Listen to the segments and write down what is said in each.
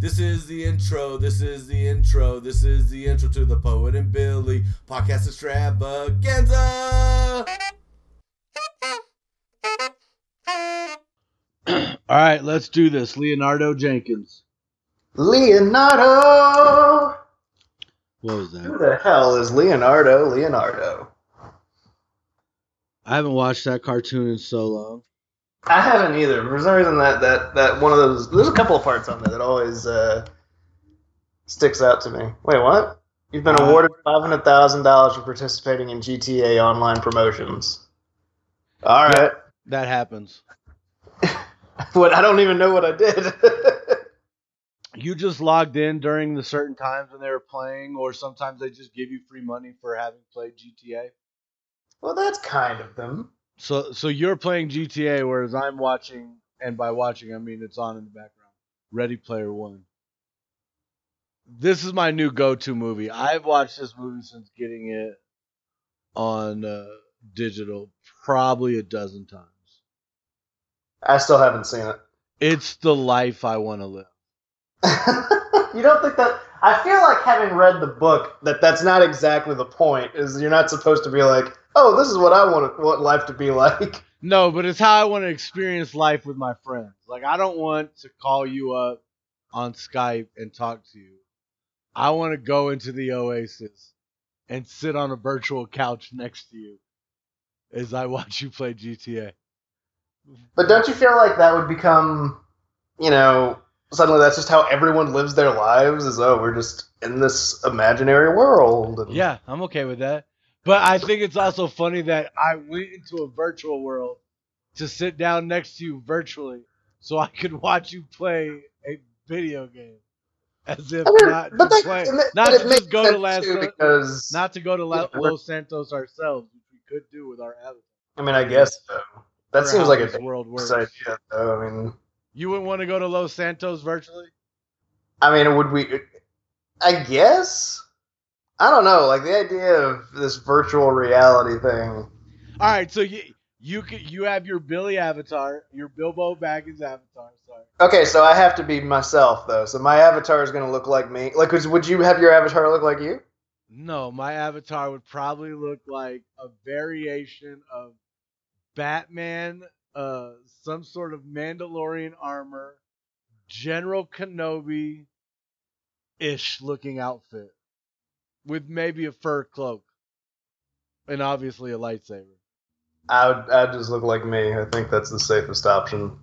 This is the intro. This is the intro. This is the intro to the Poet and Billy podcast extravaganza. All right, let's do this. Leonardo Jenkins. Leonardo. What was that? Who the hell is Leonardo? Leonardo. I haven't watched that cartoon in so long. I haven't either. For some reason, that that that one of those. There's a couple of parts on there that always uh, sticks out to me. Wait, what? You've been Uh, awarded five hundred thousand dollars for participating in GTA Online promotions. All right. That happens. What? I don't even know what I did. You just logged in during the certain times when they were playing, or sometimes they just give you free money for having played GTA. well, that's kind of them. So, so you're playing GTA, whereas I'm watching, and by watching I mean it's on in the background. Ready Player One. This is my new go-to movie. I've watched this movie since getting it on uh, digital probably a dozen times. I still haven't seen it. It's the life I want to live. you don't think that? I feel like having read the book that that's not exactly the point. Is you're not supposed to be like, oh, this is what I want want life to be like. No, but it's how I want to experience life with my friends. Like I don't want to call you up on Skype and talk to you. I want to go into the Oasis and sit on a virtual couch next to you as I watch you play GTA. But don't you feel like that would become, you know, suddenly that's just how everyone lives their lives? Is oh, we're just in this imaginary world. And Yeah, I'm okay with that. But I think it's also funny that I went into a virtual world to sit down next to you virtually so I could watch you play a video game. As if I mean, not but to that, play, ma- not to just go to Las because not to go to La- Yeah, we're- Los Santos ourselves, which we could do with our avatar. I mean, I guess so. That seems like a world works. idea, though. I mean, You wouldn't want to go to Los Santos virtually? I mean, would we? I guess. I don't know. Like the idea of this virtual reality thing. All right, so you you could, you have your Billy avatar, your Bilbo Baggins avatar. Sorry. Okay, so I have to be myself though. So my avatar is going to look like me. Like, would- would you have your avatar look like you? No, my avatar would probably look like a variation of Batman, uh, some sort of Mandalorian armor, General Kenobi ish looking outfit with maybe a fur cloak and obviously a lightsaber. I would. I'd just look like me. I think that's the safest option.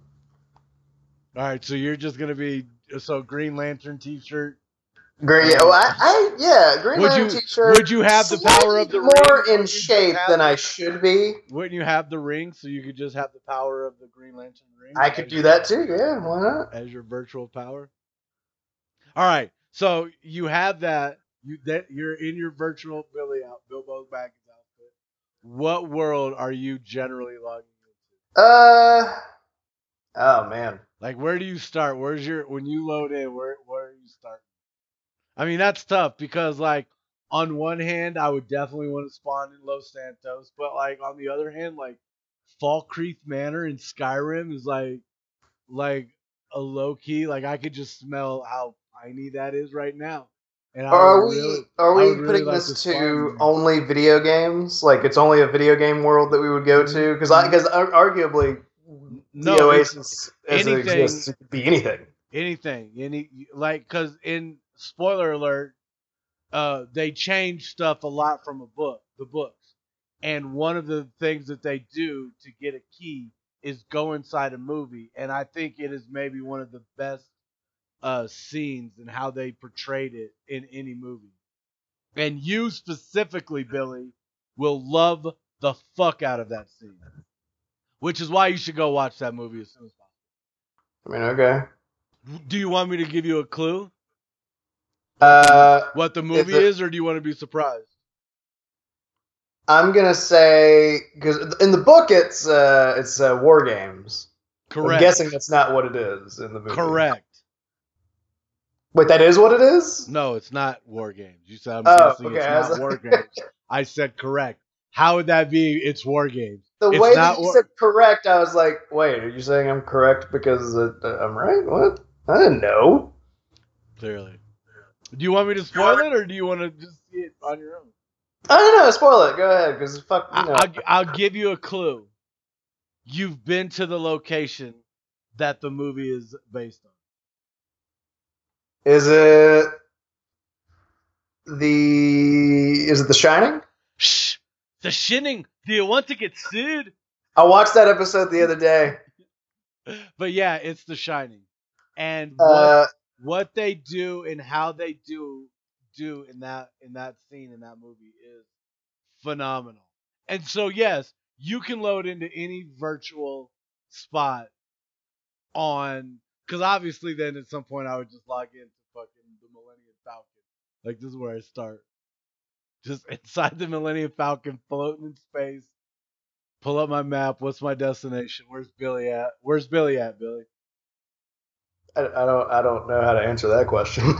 All right, so you're just gonna be so Green Lantern t-shirt. Green. Oh, I, I yeah. Green Would Lantern you t-shirt. would you have the power of the more ring? in shape than I should be? Wouldn't you have the ring so you could just have the power of the Green Lantern ring? I could do your- that too. Yeah, why not? as your virtual power. All right, so you have that. You that you're in your virtual Billy out Bilbo Baggins outfit. What world are you generally logging into? Uh. Oh man. Like, where do you start? Where's your when you load in? Where where are you starting? I mean, that's tough because like on one hand, I would definitely want to spawn in Los Santos, but like on the other hand, like Falkreath Manor in Skyrim is like like a low key. Like I could just smell how piney that is right now. And Are we really- are we would really putting like this to to only video games? Like it's only a video game world that we would go to? Mm-hmm. Because I because arguably no the Oasis as it anything- exists it could be anything. anything any like because in spoiler alert uh they change stuff a lot from a book the books. And one of the things that they do to get a key is go inside a movie. And i think it is maybe one of the best uh scenes and how they portrayed it in any movie. And you specifically billy will love the fuck out of that scene. Which is why you should go watch that movie as soon as possible. I mean, okay. do you want me to give you a clue Uh, what the movie it- is, or do you want to be surprised? I'm gonna say because in the book it's uh it's uh, war games. Correct. I'm guessing that's not what it is in the movie. Correct. Wait, that is what it is. No, it's not war games. You said I'm Oh, guessing okay, it's not like- war games. I said correct. How would that be? It's war games. The It's way that you war- said correct, I was like, wait, are you saying I'm correct because uh, I'm right? What? I didn't know. Clearly. Do you want me to spoil it, or do you want to just see it on your own? I don't know. Spoil it. Go ahead, because fuck. You I, know. I'll, I'll give you a clue. You've been to the location that the movie is based on. Is it the? Is it The Shining? Shh! The Shining. Do you want to get sued? I watched that episode the other day. But yeah, it's The Shining, and what, Uh, what they do and how they do do in that in that scene in that movie is phenomenal. And so yes, you can load into any virtual spot on because obviously then at some point I would just log into fucking the Millennium Falcon. Like this is where I start. Just inside the Millennium Falcon, floating in space. Pull up my map. What's my destination? Where's Billy at? Where's Billy at, Billy? I, I don't. I don't know how to answer that question.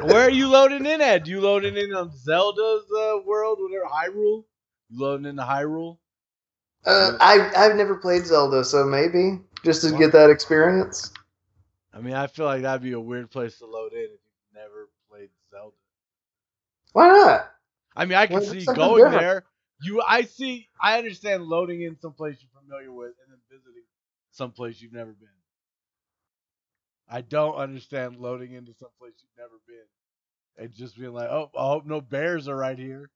Where are you loading in at? Do You loading in on Zelda's uh, world, whatever Hyrule? You loading into Hyrule? Uh, I I've never played Zelda, so maybe just to get that experience. I mean, I feel like that'd be a weird place to load in if you've never played Zelda. Why not? I mean, I can Well, see going different. there. You, I see, I understand loading in someplace you're familiar with and then visiting someplace you've never been. I don't understand loading into some place you've never been and just being like, oh, I hope no bears are right here.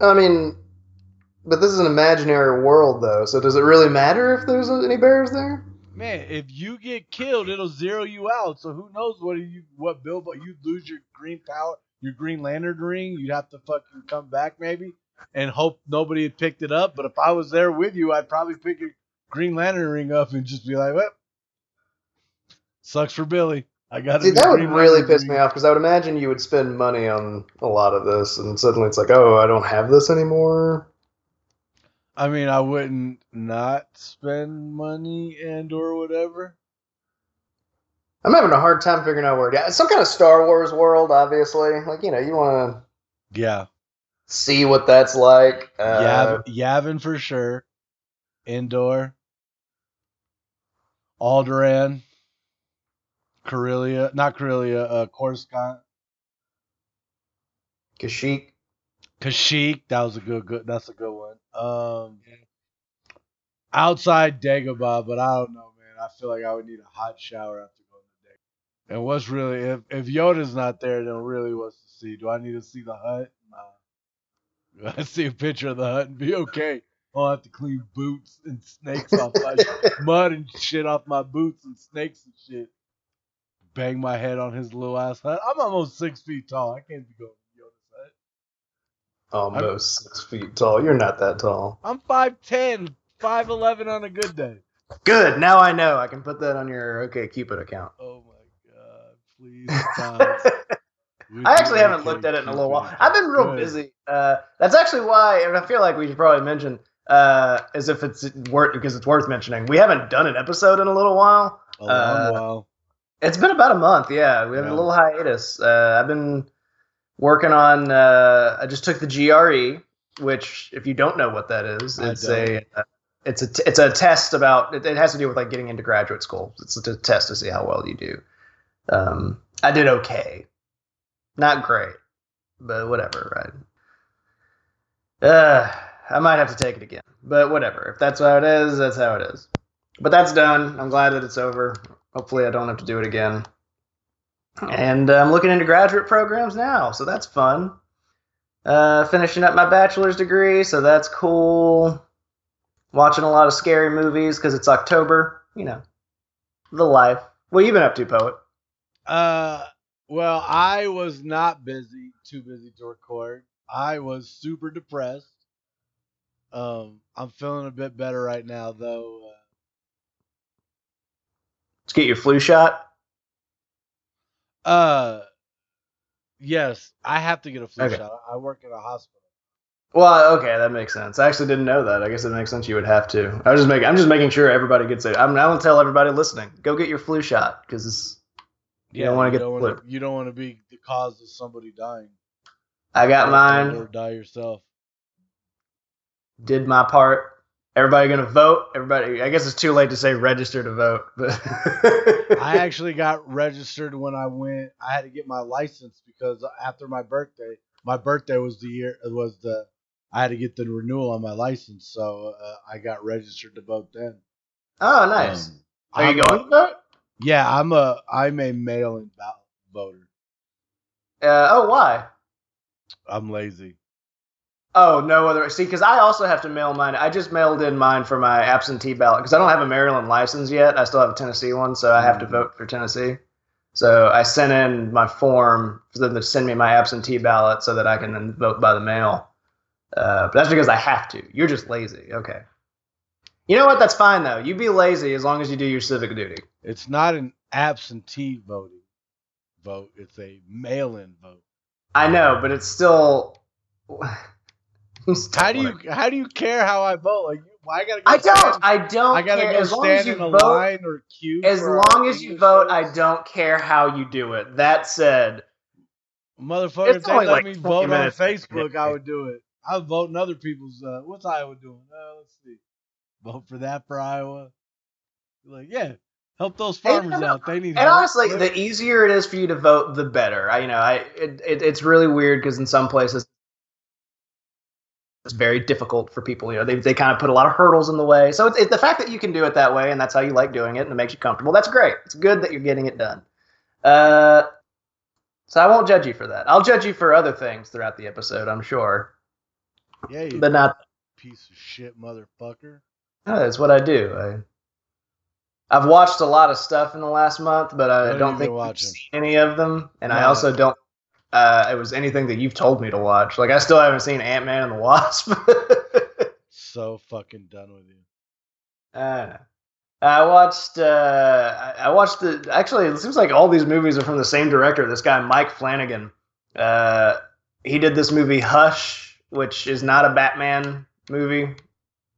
I mean, but this is an imaginary world, though. So does it really matter if there's any bears there? Man, if you get killed, it'll zero you out. So who knows what you what Bill? But you lose your green power, your Green Lantern ring. You'd have to fucking come back maybe and hope nobody had picked it up. But if I was there with you, I'd probably pick your Green Lantern ring up and just be like, "Well, sucks for Billy. I got See, that would really piss me off because I would imagine you would spend money on a lot of this, and suddenly it's like, oh, I don't have this anymore. I mean, I wouldn't not spend money and or whatever. I'm having a hard time figuring out where. Yeah, some kind of Star Wars world, obviously. Like you know, you want to Yeah, see what that's like. Uh, Yav- Yavin for sure. Endor. Alderaan. Corellia, not Corellia, uh, Coruscant. Kashyyyk. Kashyyyk, that was a good, good. That's a good one. Um, outside Dagobah, but I don't know, man. I feel like I would need a hot shower after going to Dagobah. And what's really if if Yoda's not there, then really what's to see? Do I need to see the hut? Nah. Do I see a picture of the hut and be okay? I'll have to clean boots and snakes off my mud and shit off my boots and snakes and shit. Bang my head on his little ass hut. I'm almost six feet tall. I can't be going Yoda's hut. Almost six feet tall. You're not that tall. I'm 5'10", 5'11 on a good day. Good. Now I know. I can put that on your OK Cupid account. Oh my god, please I actually haven't looked at it in a little while. I've been real busy. Uh, that's actually why, and I feel like we should probably mention, uh, as if it's worth because it's worth mentioning. We haven't done an episode in a little while. A long uh, while. It's been about a month. Yeah, we have Yeah. a little hiatus. Uh, I've been working on. Uh, I just took the GRE, which, if you don't know what that is, it's a uh, it's a t- it's a test about. It, it has to do with like getting into graduate school. It's a test to see how well you do. Um, I did okay, not great, but whatever. Right. Uh, I might have to take it again, but whatever. If that's how it is, that's how it is. But that's done. I'm glad that it's over. Hopefully, I don't have to do it again. And uh, I'm looking into graduate programs now, so that's fun. Uh, finishing up my bachelor's degree, so that's cool. Watching a lot of scary movies because it's October. You know, the life. What you been up to, poet? Uh, well, I was not busy, too busy to record. I was super depressed. Um, I'm feeling a bit better right now, though. Let's get your flu shot. Uh, yes, I have to get a flu Okay. shot. I work at a hospital. Well, okay, that makes sense. I actually didn't know that. I guess it makes sense you would have to. I was just making. I'm just making sure everybody gets it. I'm. I will tell everybody listening. Go get your flu shot because You don't get the don't flu. wanna- You don't want to be the cause of somebody dying. I got Or mine. Or die yourself. Did my part. Everybody gonna vote? Everybody. I guess it's too late to say register to vote, but I actually got registered when I went. I had to get my license because after my birthday, my birthday was the year was the I had to get the renewal on my license, so uh, I got registered to vote then. oh, nice. Um, Are you I'm going a- to vote? yeah, I'm a I'm a mail-in ballot voter. Uh, oh, why? I'm lazy. Oh, no other. See, because I also have to mail mine. I just mailed in mine for my absentee ballot because I don't have a Maryland license yet. I still have a Tennessee one, so I have to Mhm. vote for Tennessee. So I sent in my form for them to send me my absentee ballot so that I can then vote by the mail. Uh, but that's because I have to. You're just lazy. Okay. You know what? That's fine though. You be lazy as long as you do your civic duty. It's not an absentee voting vote. It's a mail-in vote. I know, but it's still. You still How do you how do you care how I vote? Like, why I gotta? Go I don't. stand- I don't. I gotta care. go as long as stand you in a vote, line or queue. As long as you English vote, I don't care how you do it. That said, Motherfucker, if they let like me 20 vote on. Facebook, I would do it. I would vote in other people's. Uh, what's Iowa doing? Uh, let's see. Vote for that for Iowa. Like, yeah, help those And- farmers out. They need and help. honestly, the easier it is for you to vote, the better. I, you know, I it, it, it's really weird because in some places it's very difficult for people. You know, they they kind of put a lot of hurdles in the way. So it's, it's the fact that you can do it that way, and that's how you like doing it, and it makes you comfortable. That's great. It's good that you're getting it done. Uh, so I won't judge you for that. I'll judge you for other things throughout the episode, I'm sure, yeah, you but not piece of shit, motherfucker. Oh, that's what I do. I, I've watched a lot of stuff in the last month, but I don't think I've seen any of them. And I No. also don't. Uh, it was anything that you've told me to watch. Like I still haven't seen Ant Man and the Wasp. So fucking done with you. I. I watched. Uh, I I watched the. Actually, it seems like all these movies are from the same director. This guy, Mike Flanagan. Uh, he did this movie Hush, which is not a Batman movie.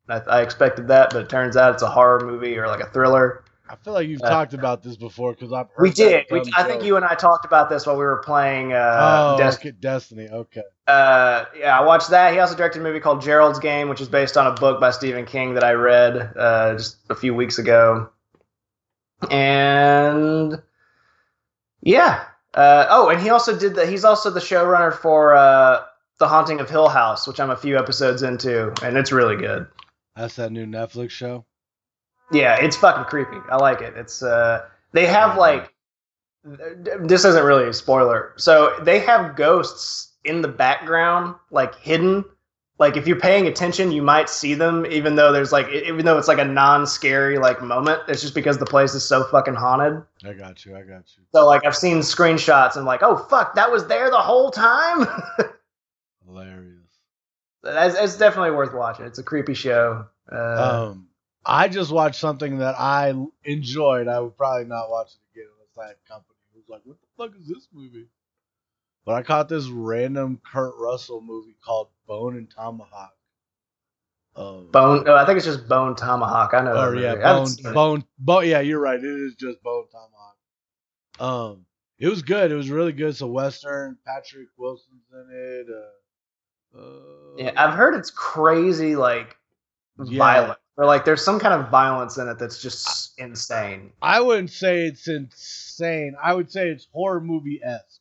I, I expected that, but it turns out it's a horror movie or like a thriller. I feel like you've Uh, talked about this before because I've heard We did. We, I think you and I talked about this while we were playing. Uh, Oh, Des- okay, Destiny. Okay. uh, yeah, I watched that. He also directed a movie called Gerald's Game, which is based on a book by Stephen King that I read uh, just a few weeks ago. And yeah. Uh, oh, and he also did that. He's also the showrunner for uh, The Haunting of Hill House, which I'm a few episodes into, and it's really good. That's that new Netflix show. Yeah, it's fucking creepy. I like it. It's uh they have like this isn't really a spoiler. So they have ghosts in the background, like hidden. Like if you're paying attention, you might see them, even though there's like even though it's like a non-scary like moment. It's just because the place is so fucking haunted. I got you. I got you. So like I've seen screenshots and like, oh fuck, that was there the whole time. Hilarious. it's, it's definitely worth watching. It's a creepy show. Uh, Um, I just watched something that I enjoyed. I would probably not watch it again unless I had company who's like, "What the fuck is this movie?" But I caught this random Kurt Russell movie called Bone and Tomahawk. Um, Bone. Oh, I think it's just Bone Tomahawk. I know. movie. yeah, Bone. Bone, Bone. Yeah, you're right. It is just Bone Tomahawk. Um, it was good. It was really good. It's a western. Patrick Wilson's in it. Uh, uh, Yeah, I've heard it's crazy, like Yeah. violent, or like there's some kind of violence in it that's just insane. I wouldn't say it's insane. I would say it's horror movie esque.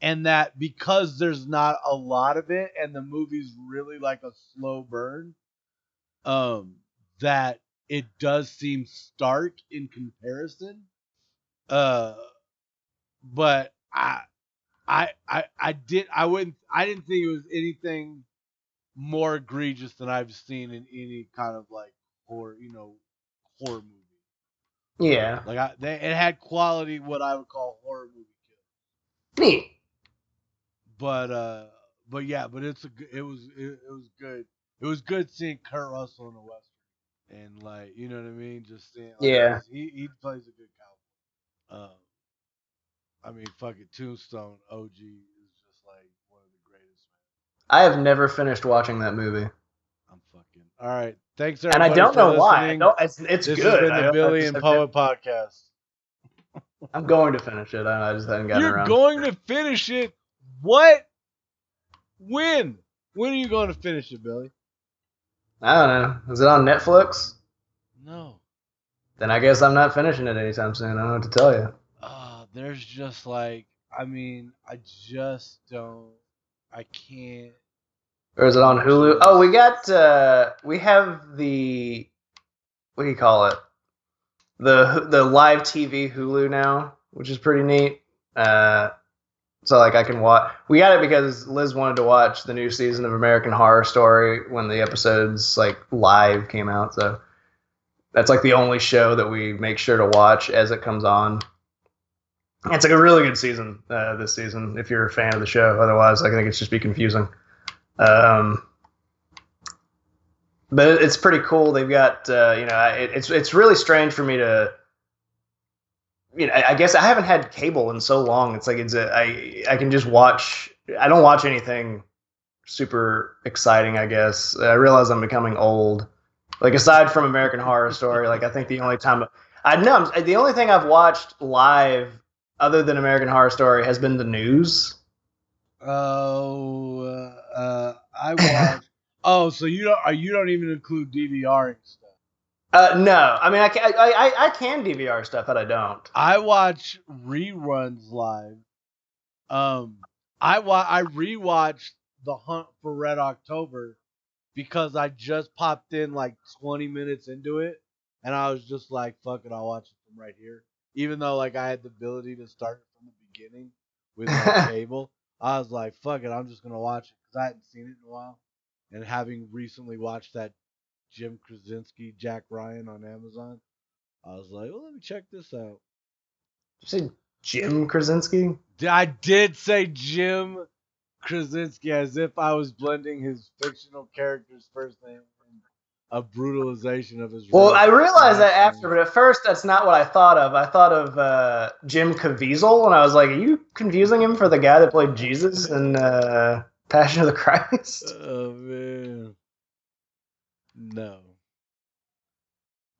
And that because there's not a lot of it and the movie's really like a slow burn, um, that it does seem stark in comparison. Uh but I I I I did I wouldn't I didn't think it was anything more egregious than I've seen in any kind of like horror, you know, horror movie. Yeah, Like I, they, it had quality, what I would call horror movie kill. neat. But uh, but yeah, but it's a good, it was it, it was good. It was good seeing Kurt Russell in the western, and like you know what I mean. Just seeing, like, Yeah. he he plays a good cowboy. Um, I mean, fucking Tombstone OG is just like one of the greatest. Man. I have never finished watching that movie, I'm fucking all right. Thanks, and I don't know why. Listening. don't- it's it's this good. has been the I Billy and Poet podcast. I'm going to finish it. I just haven't gotten around. You're around. going to finish it. What? When? When are you going to finish it, Billy? I don't know. Is it on Netflix? No. Then I guess I'm not finishing it anytime soon. I don't know what to tell you. Uh, there's just like, I mean, I just don't, I can't. Or is it on Hulu? Oh, we got uh we have the what do you call it? The the live TV Hulu now, which is pretty neat. Uh so like I can watch we got it because Liz wanted to watch the new season of American Horror Story when the episodes like live came out, so that's like the only show that we make sure to watch as it comes on. It's like a really good season uh, this season if you're a fan of the show. Otherwise, I think it's just be confusing. Um, but it's pretty cool. They've got uh, you know it, it's it's really strange for me to you know I, guess I haven't had cable in so long. It's like it's a, I I can just watch. I don't watch anything super exciting. I guess I realize I'm becoming old. Like aside from American Horror Story, like I think the only time I know the only thing I've watched live other than American Horror Story has been the news. Oh, uh, uh, I watch. oh, so you don't uh, you don't even include DVRing stuff. Uh, no, I mean I can I, I, I can DVR stuff, but I don't. I watch reruns live. Um, I wa- I rewatched The Hunt for Red October because I just popped in like 20 minutes into it, and I was just like, "Fuck it, I'll watch it from right here." Even though like I had the ability to start it from the beginning with my cable, I was like, "Fuck it, I'm just gonna watch it" because I hadn't seen it in a while, and having recently watched that Jim Krasinski Jack Ryan on Amazon, I was like, "Well, let me check this out." You say Jim Krasinski? I did say Jim Krasinski as if I was blending his fictional character's first name and a brutalization of his. Well, I realized that after, but at first that's not what I thought of. I thought of uh, Jim Caviezel, and I was like, "Are you confusing him for the guy that played Jesus And uh, Passion of the Christ?" Oh man, no,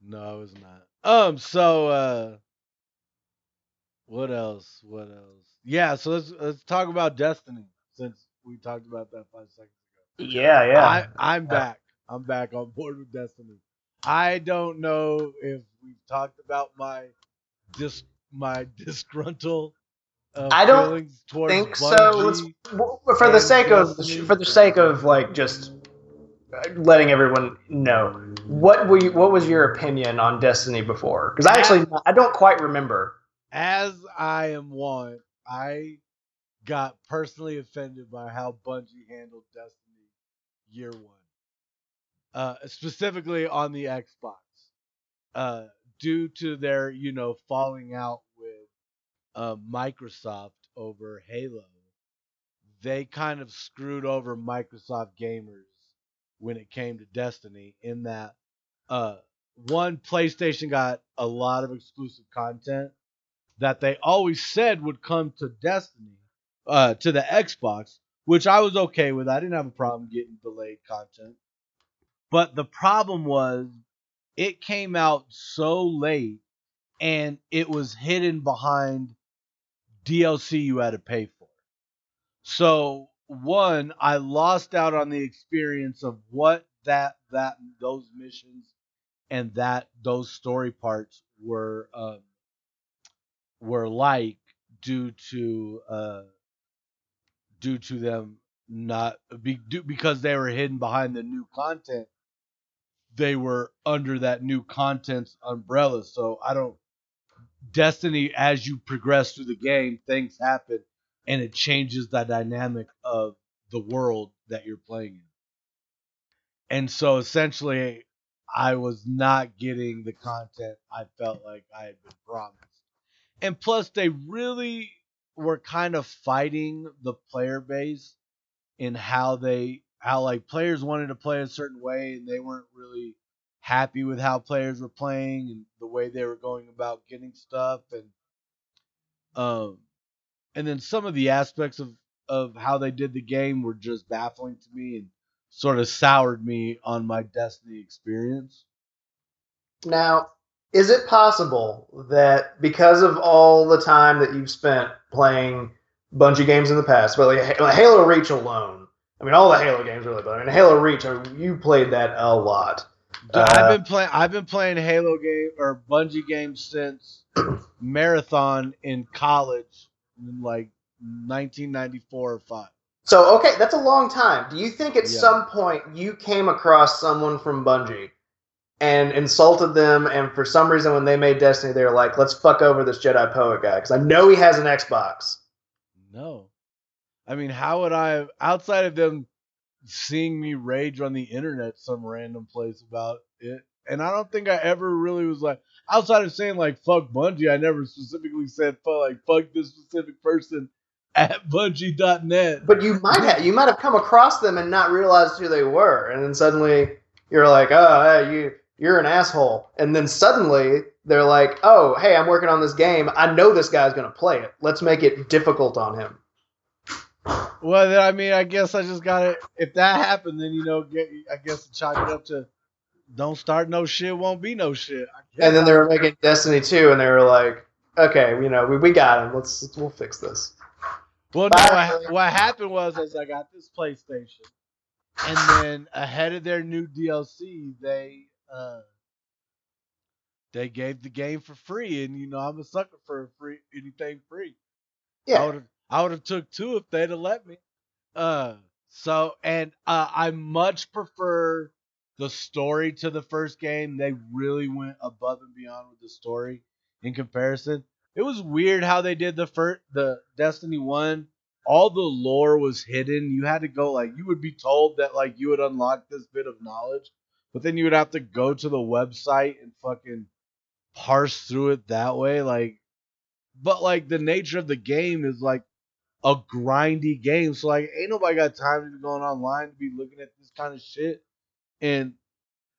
no, I was not. Um, so uh, what else? What else? Yeah, so let's let's talk about Destiny since we talked about that five seconds ago. Yeah, yeah. I, I'm back. I'm back on board with Destiny. I don't know if we've talked about my dis my disgruntled uh, I don't think so. Bungie. Let's, well, for the sake of for the sake of like just letting everyone know what were you, what was your opinion on Destiny before? Because I actually I don't quite remember. As I am one, I got personally offended by how Bungie handled Destiny year one, uh, specifically on the Xbox, uh, due to their you know falling out uh, Microsoft over Halo. They kind of screwed over Microsoft gamers when it came to Destiny, in that uh, one PlayStation got a lot of exclusive content that they always said would come to Destiny, uh, to the Xbox, which I was okay with. I didn't have a problem getting delayed content. But the problem was it came out so late and it was hidden behind DLC you had to pay for. So one, I lost out on the experience of what that that those missions and that those story parts were um, were like due to uh, due to them not be, due, because they were hidden behind the new content. They were under that new content's umbrella. So I don't. Destiny, as you progress through the game, things happen and it changes the dynamic of the world that you're playing in. And so essentially, I was not getting the content I felt like I had been promised. And plus, they really were kind of fighting the player base in how they, how like players wanted to play a certain way and they weren't really happy with how players were playing and the way they were going about getting stuff and um and then some of the aspects of of how they did the game were just baffling to me and sort of soured me on my Destiny experience. Now, is it possible that because of all the time that you've spent playing Bungie games in the past, but like Halo Reach alone, I mean, all the Halo games really, but I mean, Halo Reach. You played that a lot. Uh, I've been playing. I've been playing Halo game or Bungie games since Marathon in college, in like 1994 or five. So okay, that's a long time. Do you think at Yeah. some point you came across someone from Bungie and insulted them, and for some reason when they made Destiny, they were like, "Let's fuck over this Jedi Poet guy," because I know he has an Xbox. No, I mean, how would I? Outside of them seeing me rage on the internet some random place about it, and I don't think I ever really was like outside of saying like fuck Bungie. I never specifically said fuck like fuck this specific person at Bungie.net. But you might have you might have come across them and not realized who they were, and then suddenly you're like, "Oh, hey, you you're an asshole," and then suddenly they're like, "Oh, hey, I'm working on this game. I know this guy's gonna play it. Let's make it difficult on him." Well, then, I mean, I guess I just got to If that happened, then you know, get, I guess chalk it up to don't start no shit, won't be no shit. And then they were making Destiny 2, and they were like, okay, you know, we, we got him. Let's, we'll fix this. Well, no, what, what happened was is I got this PlayStation, and then ahead of their new DLC, they uh they gave the game for free, and you know I'm a sucker for free anything free. I Yeah. would have I would have took two if they'd have let me. Uh, so and uh, I much prefer the story to the first game. They really went above and beyond with the story in comparison. It was weird how they did the first the Destiny one. All the lore was hidden. You had to go like you would be told that like you would unlock this bit of knowledge, but then you would have to go to the website and fucking parse through it that way. Like, but like the nature of the game is like a grindy game. So like ain't nobody got time to be going online to be looking at this kind of shit. And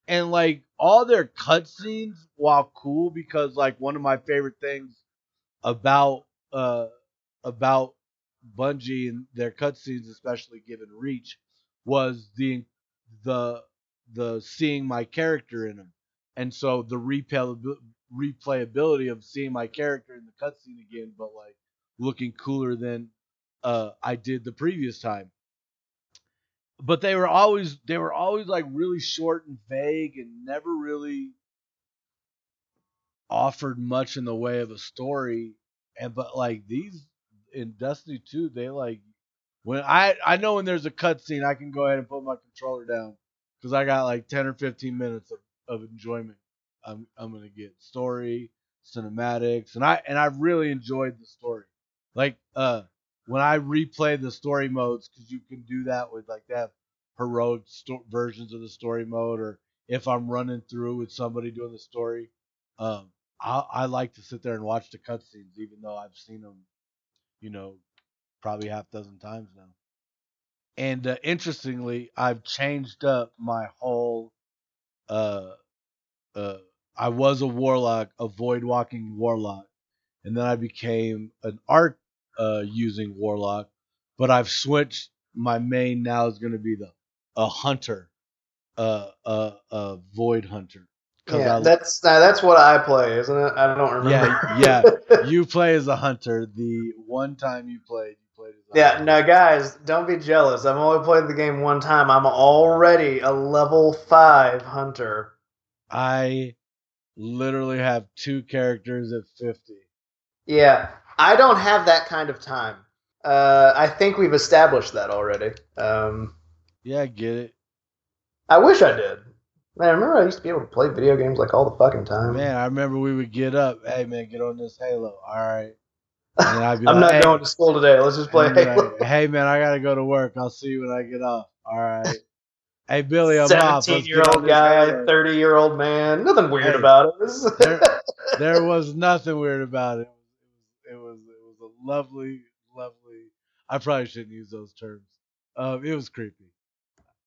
and like all their cutscenes, while cool, because like one of my favorite things about uh about Bungie and their cutscenes, especially given Reach, was the the the seeing my character in them, and so the replay replayability of seeing my character in the cutscene again, but like looking cooler than uh, I did the previous time. But they were always they were always like really short and vague and never really offered much in the way of a story. And but like these in Destiny 2, they like when I I know when there's a cutscene, I can go ahead and put my controller down because I got like 10 or 15 minutes of, of enjoyment. I'm I'm gonna get story, cinematics, and I and I really enjoyed the story. Like uh when I replay the story modes, because you can do that with like have heroic sto- versions of the story mode, or if I'm running through with somebody doing the story, um, I, I like to sit there and watch the cutscenes, even though I've seen them, you know, probably half a dozen times now. And uh, interestingly, I've changed up my whole. Uh, uh, I was a warlock, a void walking warlock, and then I became an arc uh, using warlock. But I've switched. My main now is going to be the a hunter, uh, uh, a void hunter. Yeah, I- that's that's what I play, isn't it? I don't remember. Yeah, yeah. you play as a hunter. The one time you played, you played as a Yeah, hunter. no, guys, don't be jealous. I've only played the game one time. I'm already a level five hunter. I literally have two characters at 50. Yeah, I don't have that kind of time. Uh, I think we've established that already. Um, Yeah, I get it. I wish I did. Man, I remember I used to be able to play video games like all the fucking time. Man, I remember we would get up. Hey, man, get on this Halo. All right. And I'd be I'm like, not hey, going to school today. Let's just play and I'd be Halo. like, hey, man, I got to go to work. I'll see you when I get off. All right. Hey, Billy, I'm off. Let's 17 get year old guy, Halo. 30 year old man. Nothing weird Hey, about it. There- there was nothing weird about. It was it was a lovely, lovely. I probably shouldn't use those terms. Um, it was creepy,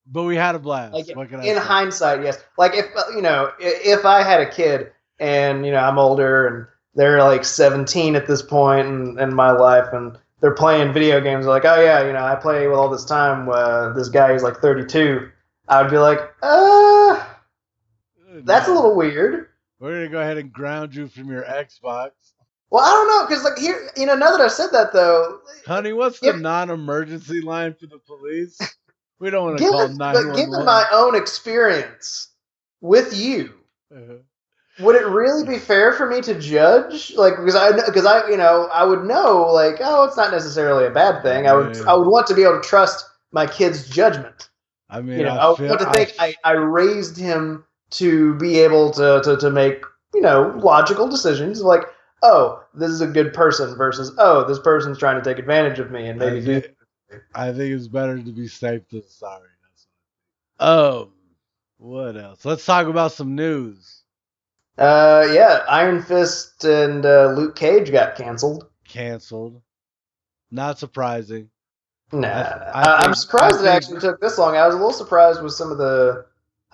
but we had a blast. Like, what can I in say? hindsight, yes. Like if uh, you know, if I had a kid and you know I'm older and they're like 17 at this point in, in my life and they're playing video games, like oh yeah, you know I play with all this time. Uh, this guy is like 32. I would be like, uh, that's a little weird. We're gonna go ahead and ground you from your Xbox, Well, I don't know because like here, you know, now that I said that though, honey. What's the non-emergency line for the police? We don't want to call nine but one given my own experience with you, uh-huh. would it really be fair for me to judge? Like, because I, because I, you know, I would know, like, oh, it's not necessarily a bad thing. I would, Yeah. I would want to be able to trust my kid's judgment. I mean, You know, I, I, feel, want to think I, I raised him to be able to, to, to make, you know, logical decisions. Like, oh, this is a good person versus, oh, this person's trying to take advantage of me and maybe I do. think, I think it's better to be safe than sorry. That's all. Um, what else? Let's talk about some news. Uh, yeah, Iron Fist and uh, Luke Cage got canceled. Canceled. Not surprising. Nah, I- I, I am surprised I it actually took this long. I was a little surprised with some of the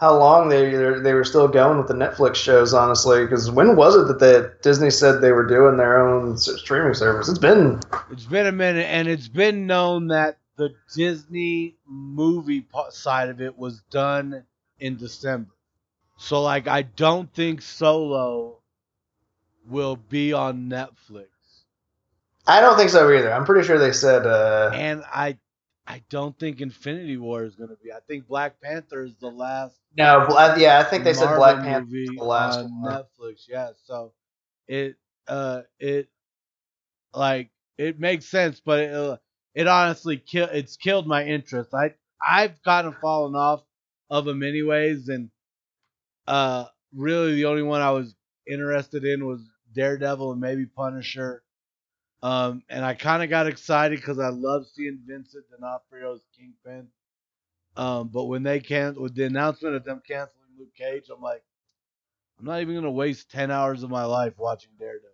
how long they they were still going with the Netflix shows. Honestly, because when was it that the Disney said they were doing their own streaming service? It's been It's been a minute, and it's been known that the Disney movie side of it was done in December. So, like, I don't think Solo will be on Netflix, I don't think so either. I'm pretty sure they said uh, and I, I don't think Infinity War is going to be. I think Black Panther is the last. no. Yeah, I think they said Black Panther is the last on one. Netflix. Yeah, so it, uh, it, like, it makes sense, but it, uh, it honestly kill it's killed my interest. I I've kind of fallen off of them anyways, and uh, really the only one I was interested in was Daredevil and maybe Punisher. Um, and I kind of got excited because I love seeing Vincent D'Onofrio's Kingpin. Um, but when they can with the announcement of them canceling Luke Cage, I'm like, I'm not even gonna waste ten hours of my life watching Daredevil.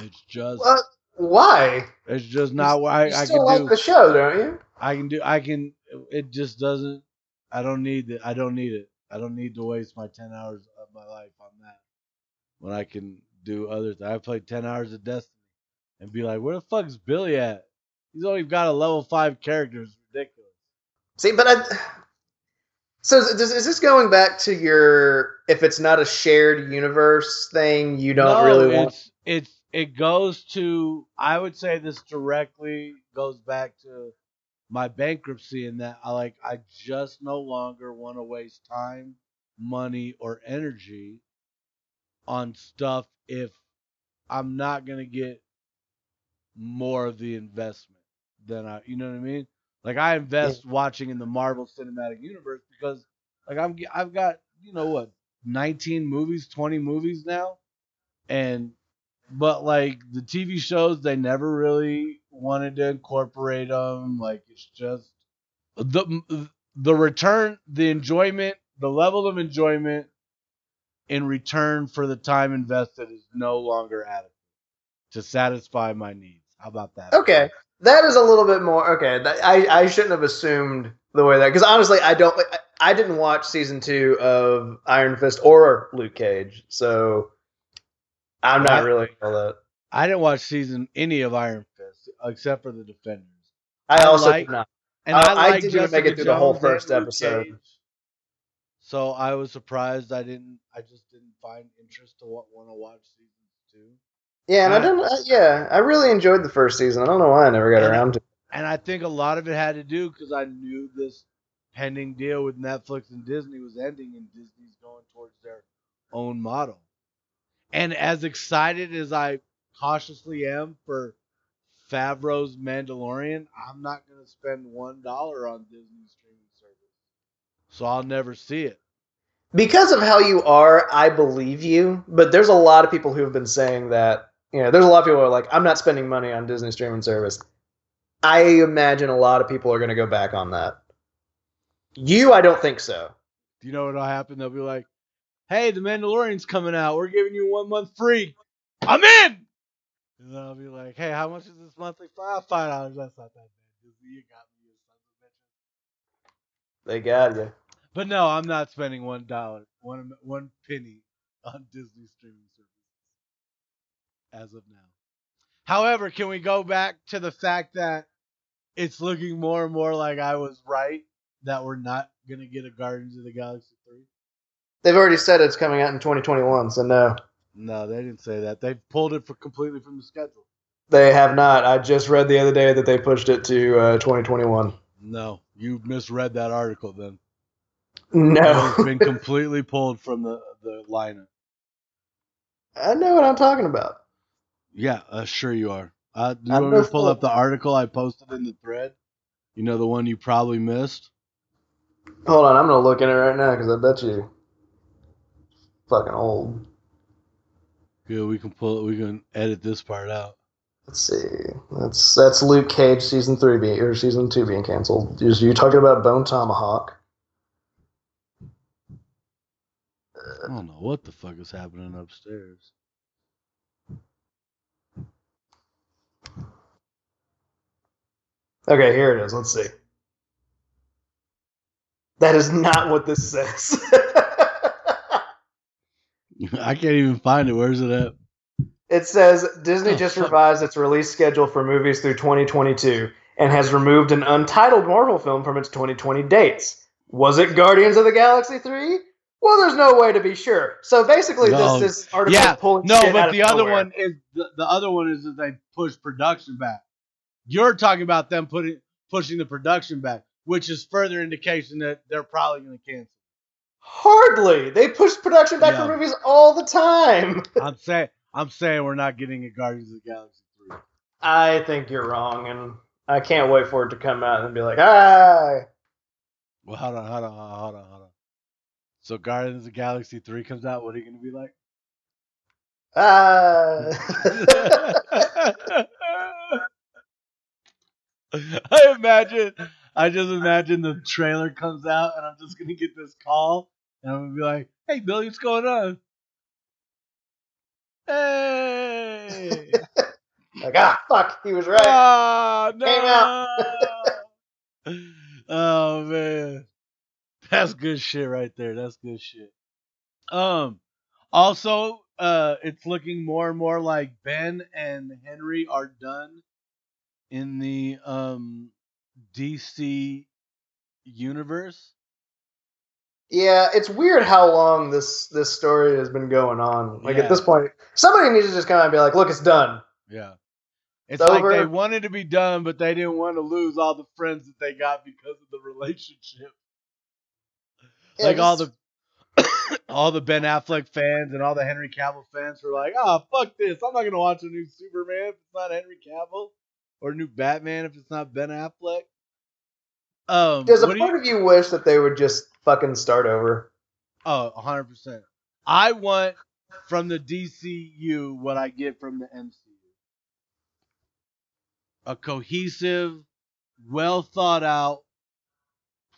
It's just, What? Why? it's just not what I, I can like do. the show, don't you? I can do. I can. It just doesn't. I don't need it. I don't need it. I don't need to waste my ten hours of my life on that when I can do other things. I played ten hours of Destiny and be like, where the fuck's Billy at? He's only got a level five character. It's ridiculous. See, but I. So is, is is this going back to your if it's not a shared universe thing, you don't no, really want? it's it's it goes to. I would say this directly goes back to my bankruptcy in that I like I just no longer want to waste time, money, or energy on stuff if I'm not gonna get more of the investment than I you know what I mean? Like I invest watching in the Marvel Cinematic Universe because like I'm I've got, you know what, 19 movies, 20 movies now and but like the TV shows they never really wanted to incorporate them like it's just the the return the enjoyment the level of enjoyment in return for the time invested is no longer adequate to satisfy my needs how about that Okay, that is a little bit more. Okay, that, I I shouldn't have assumed the way that because honestly, I don't. I, I didn't watch season two of Iron Fist or Luke Cage, so I'm not What? really all that. I didn't watch season any of Iron Fist except for the Defenders I, I also like- did not. and I- I, I didn't make it through the whole first episode. Cage. So I was surprised I didn't. I just didn't find interest to want to watch season two. Yeah, and I I- didn't. Uh, yeah, I really enjoyed the first season. I don't know why I never got And- around to. it. And I think a lot of it had to do because I knew this pending deal with Netflix and Disney was ending, and Disney's going towards their own model. And as excited as I cautiously am for Favreau's Mandalorian, I'm not going to spend one dollar on Disney streaming service, so I'll never see it. because of how you are, I believe you. But there's a lot of people who have been saying that. You know, there's a lot of people who are like, I'm not spending money on Disney streaming service. I imagine a lot of people are going to go back on that. You, I don't think so. Do you know what'll happen? They'll be like, "Hey, the Mandalorian's coming out. We're giving you one month free. I'm in." And then I'll be like, "Hey, how much is this monthly? Five five dollars. That's not that bad. You got me, you sons of bitches." They got you. But no, I'm not spending one dollar, one one penny on Disney streaming as of now. However, can we go back to the fact that it's looking more and more like I was right that we're not gonna get a Guardians of the Galaxy three? They've already said it's coming out in 2021, so no, No, they didn't say that. They pulled it for completely from the schedule. they have not. I just read the other day that they pushed it to uh, 2021. No, You misread that article then. No, It's been completely pulled from the the lineup. I know what I'm talking about. Yeah, uh, sure you are. Uh, do you I'm want me to pull up the article I posted in the thread? You know the one you probably missed. Hold on, I'm gonna look at it right now because I bet you fucking old. Yeah, we can pull. We can edit this part out. Let's see. That's that's Luke Cage season three being or season two being canceled. Is you talking about Bone Tomahawk? I don't know what the fuck is happening upstairs. Okay, here it is. Let's see. That is not what this says. I can't even find it. Where's it at? it says Disney Oh, just revised its release schedule for movies through 2022 and has removed an untitled Marvel film from its 2020 dates. Was it Guardians of the Galaxy 3? Well, there's no way to be sure. So basically, No. this this article Yeah, pulling No, but the other nowhere. one is the, the other one is that they push production back. You're talking about them putting pushing the production back, which is further indication that they're probably going to cancel. Hardly. They push production back Yeah. for movies all the time. I'm saying I'm saying we're not getting a Guardians of the Galaxy three. I think you're wrong, and I can't wait for it to come out and be like, ah. Well, hold on, hold on, hold on, hold on. So Guardians of the Galaxy three comes out. What are you going to be like? Ah. I imagine, I just imagine the trailer comes out and I'm just gonna get this call and I'm gonna be like, "Hey, Billy, what's going on?" Hey, like, ah, fuck, he was right. ah, Came no. oh man, that's good shit right there. That's good shit. Um, also, uh, it's looking more and more like Ben and Henry are done in the um DC universe. Yeah, it's weird how long this this story has been going on. Like Yeah. at this point, somebody needs to just kind of be like, "Look, it's done." Yeah. It's It's like over. they wanted to be done, but they didn't want to lose all the friends that they got because of the relationship. Yeah, like all the all the Ben Affleck fans and all the Henry Cavill fans were like, "Oh, fuck this! I'm not gonna watch a new Superman if it's not Henry Cavill, or new Batman if it's not Ben Affleck." Um, Does a part you, of you wish that they would just fucking start over? oh, 100 percent. I want from the DCU what I get from the MCU: a cohesive, well thought out,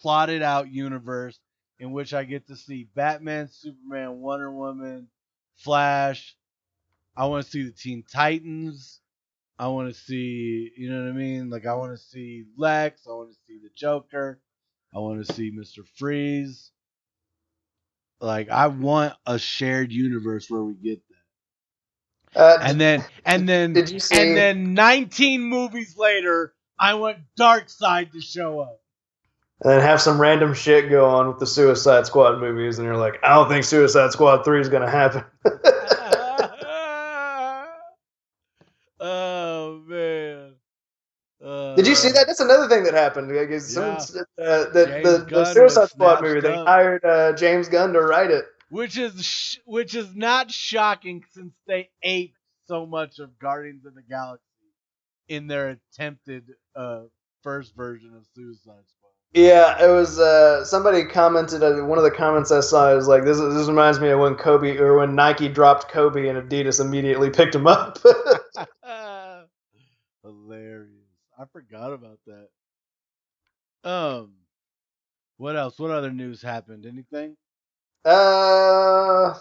plotted out universe in which I get to see Batman, Superman, Wonder Woman, Flash. I want to see the Teen Titans. I want to see, you know what I mean? Like I want to see Lex. I want to see the Joker. I want to see Mister Freeze. Like I want a shared universe where we get that. Uh, And then and then did you see? and then 19 movies later, I want Darkseid to show up. and then have some random shit go on with the Suicide Squad movies, and you're like, "I don't think Suicide Squad three is gonna happen." oh man. Uh, Did you see that? That's another thing that happened. I guess Yeah. someone- uh, the, the, the Suicide Squad movie, they hired uh, James Gunn to write it. Which is sh- which is not shocking since they ate so much of Guardians of the Galaxy in their attempted uh, first version of Suicide Squad. Yeah, it was. Uh, somebody commented. Uh, one of the comments I saw was like, "This this reminds me of when Kobe or when Nike dropped Kobe and Adidas immediately picked him up." I forgot about that. Um, what else? What other news happened? Anything? uh,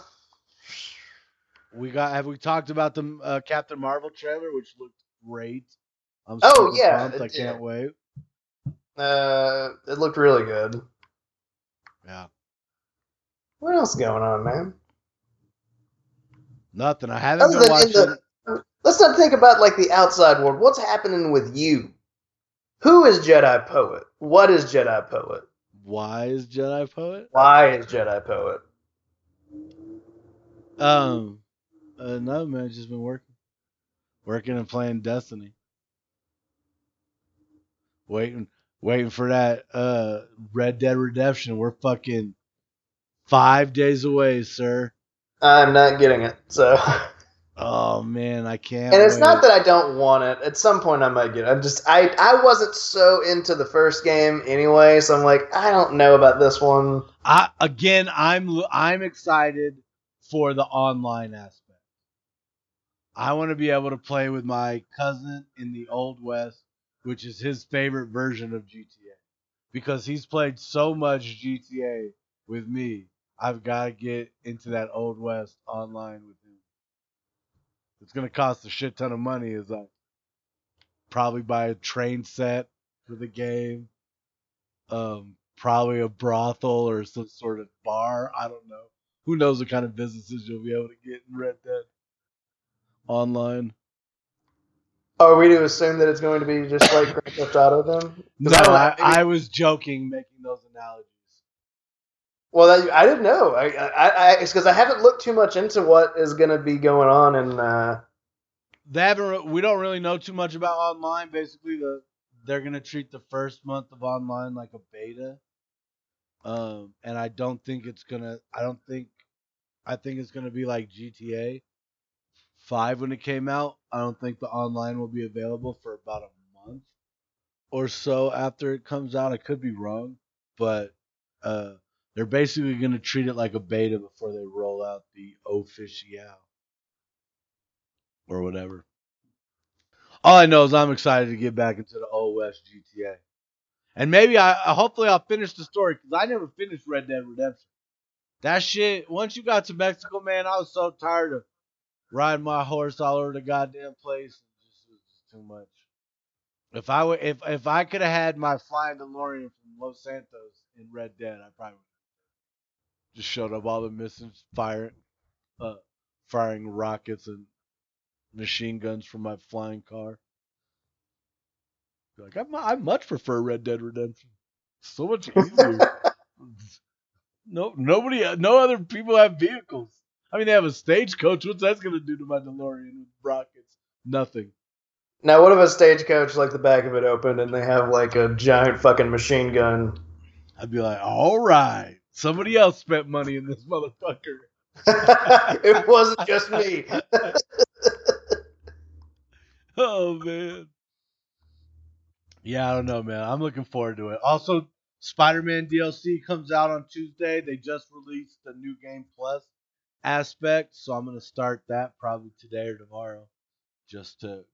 We got. Have we talked about the uh, Captain Marvel trailer, which looked great? I'm Oh, yeah, pumped. I can't wait. uh, it looked really good. Yeah, What else going on, man? nothing. I haven't Other been watching. the, let's not think about like the outside world. What's happening with you? Who is Jedi Poet? What is Jedi Poet? Why is Jedi Poet? Why is Jedi Poet? Um, uh, no man, just been working, working and playing Destiny. Waiting, Waiting for that uh Red Dead Redemption. We're fucking five days away, sir. I'm not getting it. So, Oh man, I can't. and it's wait. not that I don't want it. At some point, I might get it. I'm just I I wasn't so into the first game anyway, so I'm like I don't know about this one. I again, I'm I'm excited for the online aspect. I want to be able to play with my cousin in the Old West, which is his favorite version of GTA, because he's played so much GTA with me. I've got to get into that Old West online with him. It's gonna cost a shit ton of money, is I probably buy a train set for the game um, probably a brothel or some sort of bar. I don't know. Who knows what kind of businesses you'll be able to get in Red Dead online? Are we to assume that it's going to be just like Grand Theft Auto then? No, I, I was joking making those analogies. Well, that, I didn't know. I, I, I it's because I haven't looked too much into what is going to be going on in. Uh, They haven't. We don't really know too much about online. Basically, the they're gonna treat the first month of online like a beta, um, and I don't think it's gonna. I don't think. I think it's gonna be like GTA Five when it came out. I don't think the online will be available for about a month or so after it comes out. I could be wrong, but uh, they're basically gonna treat it like a beta before they roll out the official or whatever. All I know is I'm excited to get back into the old West GTA, and maybe I hopefully I'll finish the story because I never finished Red Dead Redemption. That shit. Once you got to Mexico, man, I was so tired of riding my horse all over the goddamn place. It just, was just too much. If I if if I could have had my flying DeLorean from Los Santos in Red Dead, I probably would just showed up all the missing fire, uh, firing rockets and machine guns from my flying car. Like I, I much prefer Red Dead Redemption. So much easier. no, nobody, no other people have vehicles. I mean, they have a stagecoach. What's that going to do to my DeLorean with rockets? Nothing. now, what if a stagecoach like the back of it opened and they have like a giant fucking machine gun? I'd be like, all right, somebody else spent money in this motherfucker. it wasn't just me. Oh man. Yeah, I don't know, man. I'm looking forward to it. Also, Spider-Man DLC comes out on Tuesday. They just released the new game plus aspect, so I'm gonna start that probably today or tomorrow, just to,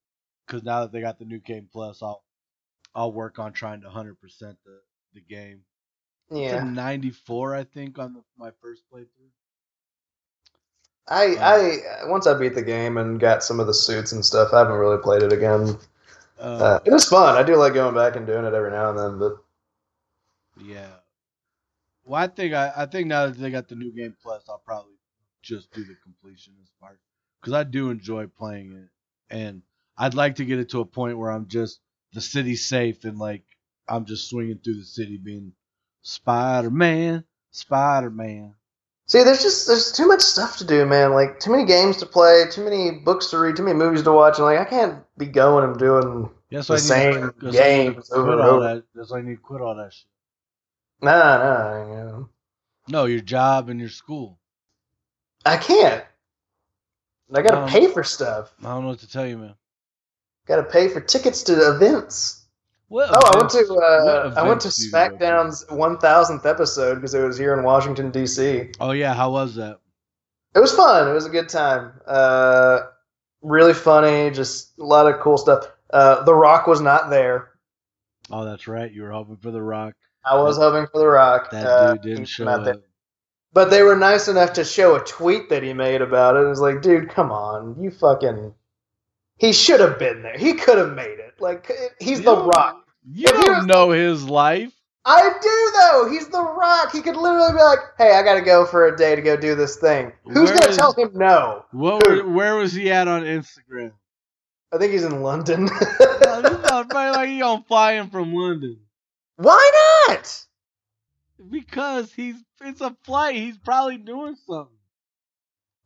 cause now that they got the new game plus, I'll I'll work on trying to 100% the the game. Yeah, 94, I think, on the, my first playthrough. I, I once I beat the game and got some of the suits and stuff. I haven't really played it again. Uh, Uh, it was fun. I do like going back and doing it every now and then, but Yeah. Well, I think I, I think now that they got the new game plus, I'll probably just do the completionist part because I do enjoy playing it, and I'd like to get it to a point where I'm just the city's safe and like I'm just swinging through the city being Spider Man, Spider Man. See, there's just there's too much stuff to do, man. Like too many games to play, too many books to read, too many movies to watch, and like I can't be going and doing. That's The same to, that's why I need to games over and over. that. That's why I need to quit all that shit. Nah, nah, you know. No, your job and your school. I can't. I gotta pay for stuff. I don't know what to tell you, man. Gotta pay for tickets to events. What Oh, I went to uh, I went to events do you go to? SmackDown's 1000th episode because it was here in Washington D.C. Oh yeah, how was that? It was fun. It was a good time. Uh, really funny. Just a lot of cool stuff. Uh, the Rock was not there. Oh, that's right. You were hoping for the Rock. I was hoping for The Rock. That Uh, dude didn't show not there. up. But they were nice enough to show a tweet that he made about it. It was like, dude, come on, you fucking. He should have been there. He could have made it. Like he's You the Rock. You If don't was- know his life. I do though. He's the Rock. He could literally be like, "Hey, I got to go for a day to go do this thing." Who's Where gonna is- tell him no? What? Were, where was he at on Instagram? I think he's in London. No, this not probably like he gonna fly in from London Why not? because he's it's a flight. He's probably doing something.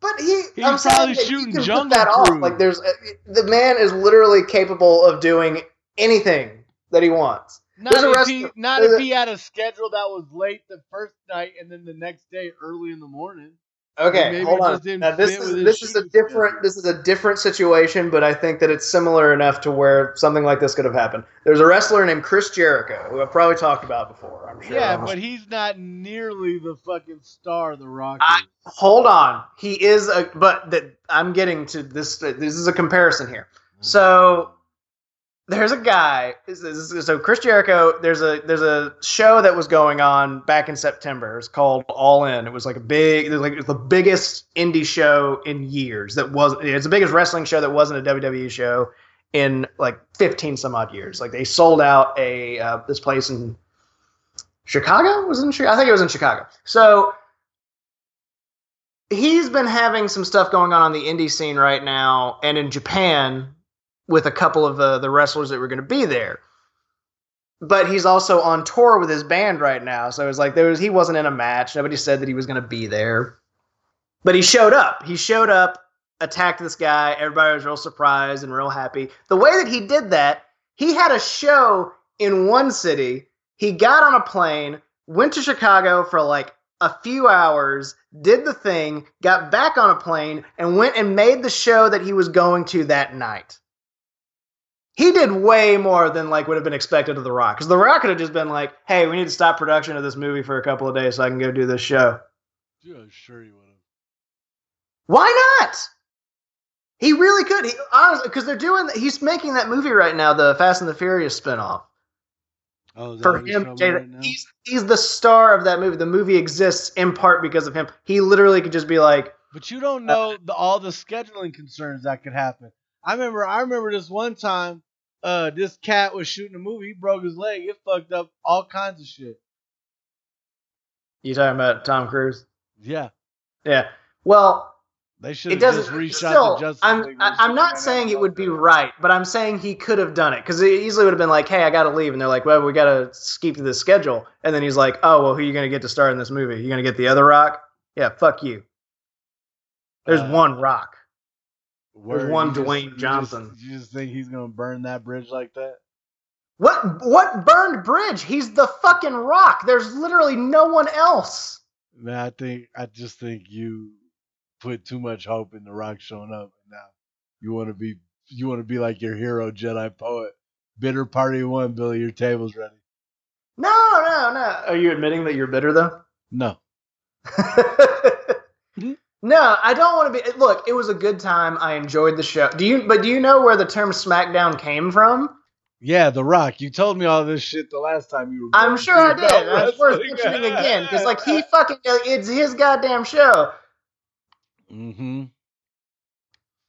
But he, He's I'm probably shooting Jungle that off. Like there's, uh, the man is literally capable of doing anything that he wants. Not if he not if he had a schedule that was late the first night and then the next day early in the morning. Okay, hold on. Now, this is this is a different this is a different situation, but I think that it's similar enough to where something like this could have happened. There's a wrestler named Chris Jericho who I've probably talked about before. I'm sure. Yeah, but he's not nearly the fucking star the Rock hold on. He is a but that I'm getting to this. This is a comparison here. So there's a guy. So Chris Jericho, there's a there's a show that was going on back in September. It's called All In. It was like a big, it was like it was the biggest indie show in years. That was it's the biggest wrestling show that wasn't a WWE show in like 15 some odd years. Like they sold out a uh, this place in Chicago. Was in? I think it was in Chicago. So he's been having some stuff going on on the indie scene right now and in Japan with a couple of uh, the wrestlers that were going to be there. But he's also on tour with his band right now, so it's like there was he wasn't in a match. Nobody said that he was going to be there, but he showed up. He showed up, attacked this guy. Everybody was real surprised and real happy. The way that he did that, he had a show in one city. He got on a plane, went to Chicago for like a few hours, did the thing, got back on a plane, and went and made the show that he was going to that night. He did way more than like would have been expected of The Rock. Because The Rock could have just been like, "Hey, we need to stop production of this movie for a couple of days so I can go do this show." Yeah, sure you would have. Why not? He really could. He honestly, because they're doing. He's making that movie right now, the Fast and the Furious spinoff. Oh, For him, Jada, right he's he's the star of that movie. The movie exists in part because of him. He literally could just be like, But you don't know uh, the, all the scheduling concerns that could happen. I remember. I remember this one time. Uh, this cat was shooting a movie. He broke his leg. It fucked up all kinds of shit. "You talking about Tom Cruise?" Yeah, Yeah. Well, they should it have doesn't. just reshot Still, the Justice I'm League. I, with I'm not saying it would be right, but I'm saying he could have done it because it easily would have been like, "Hey, I got to leave," and they're like, "Well, we got to keep to this schedule," and then he's like, "Oh, well, who are you going to get to star in this movie? You going to get the other Rock? Yeah, fuck you. There's Uh, one Rock." Word, one you just- Dwayne you just- Johnson. You just think he's gonna burn that bridge like that? What what burned bridge? He's the fucking rock. There's literally no one else. Man, I think I just think you put too much hope in the Rock showing up. Now you want to be you want to be like your hero Jedi poet. Bitter party one, Billy. Your table's ready. No, no, no. Are you admitting that you're bitter though? No, no, I don't want to be. Look, it was a good time. I enjoyed the show. Do you? But do you know where the term SmackDown came from? yeah, The Rock. You told me all this shit the last time you were. I'm sure I did. It's worth mentioning again because, like, he fucking it's his goddamn show. Mm-hmm.